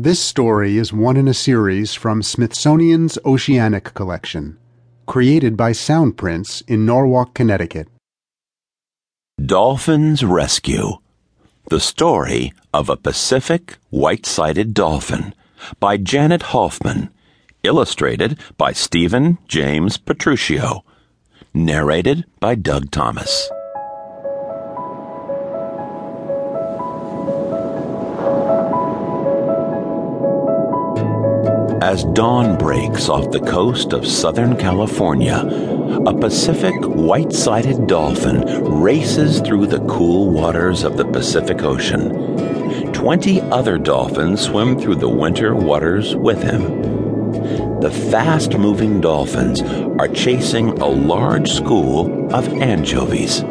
This story is one in a series from Smithsonian's Oceanic Collection, created by Soundprints in Norwalk, Connecticut. Dolphin's Rescue The Story of a Pacific White Sided Dolphin by Janet Halfmann. Illustrated by Stephen James Petruccio. Narrated by Doug Thomas. As dawn breaks off the coast of Southern California, a Pacific white sided dolphin races through the cool waters of the Pacific Ocean. Twenty other dolphins swim through the winter waters with him. The fast moving dolphins are chasing a large school of anchovies.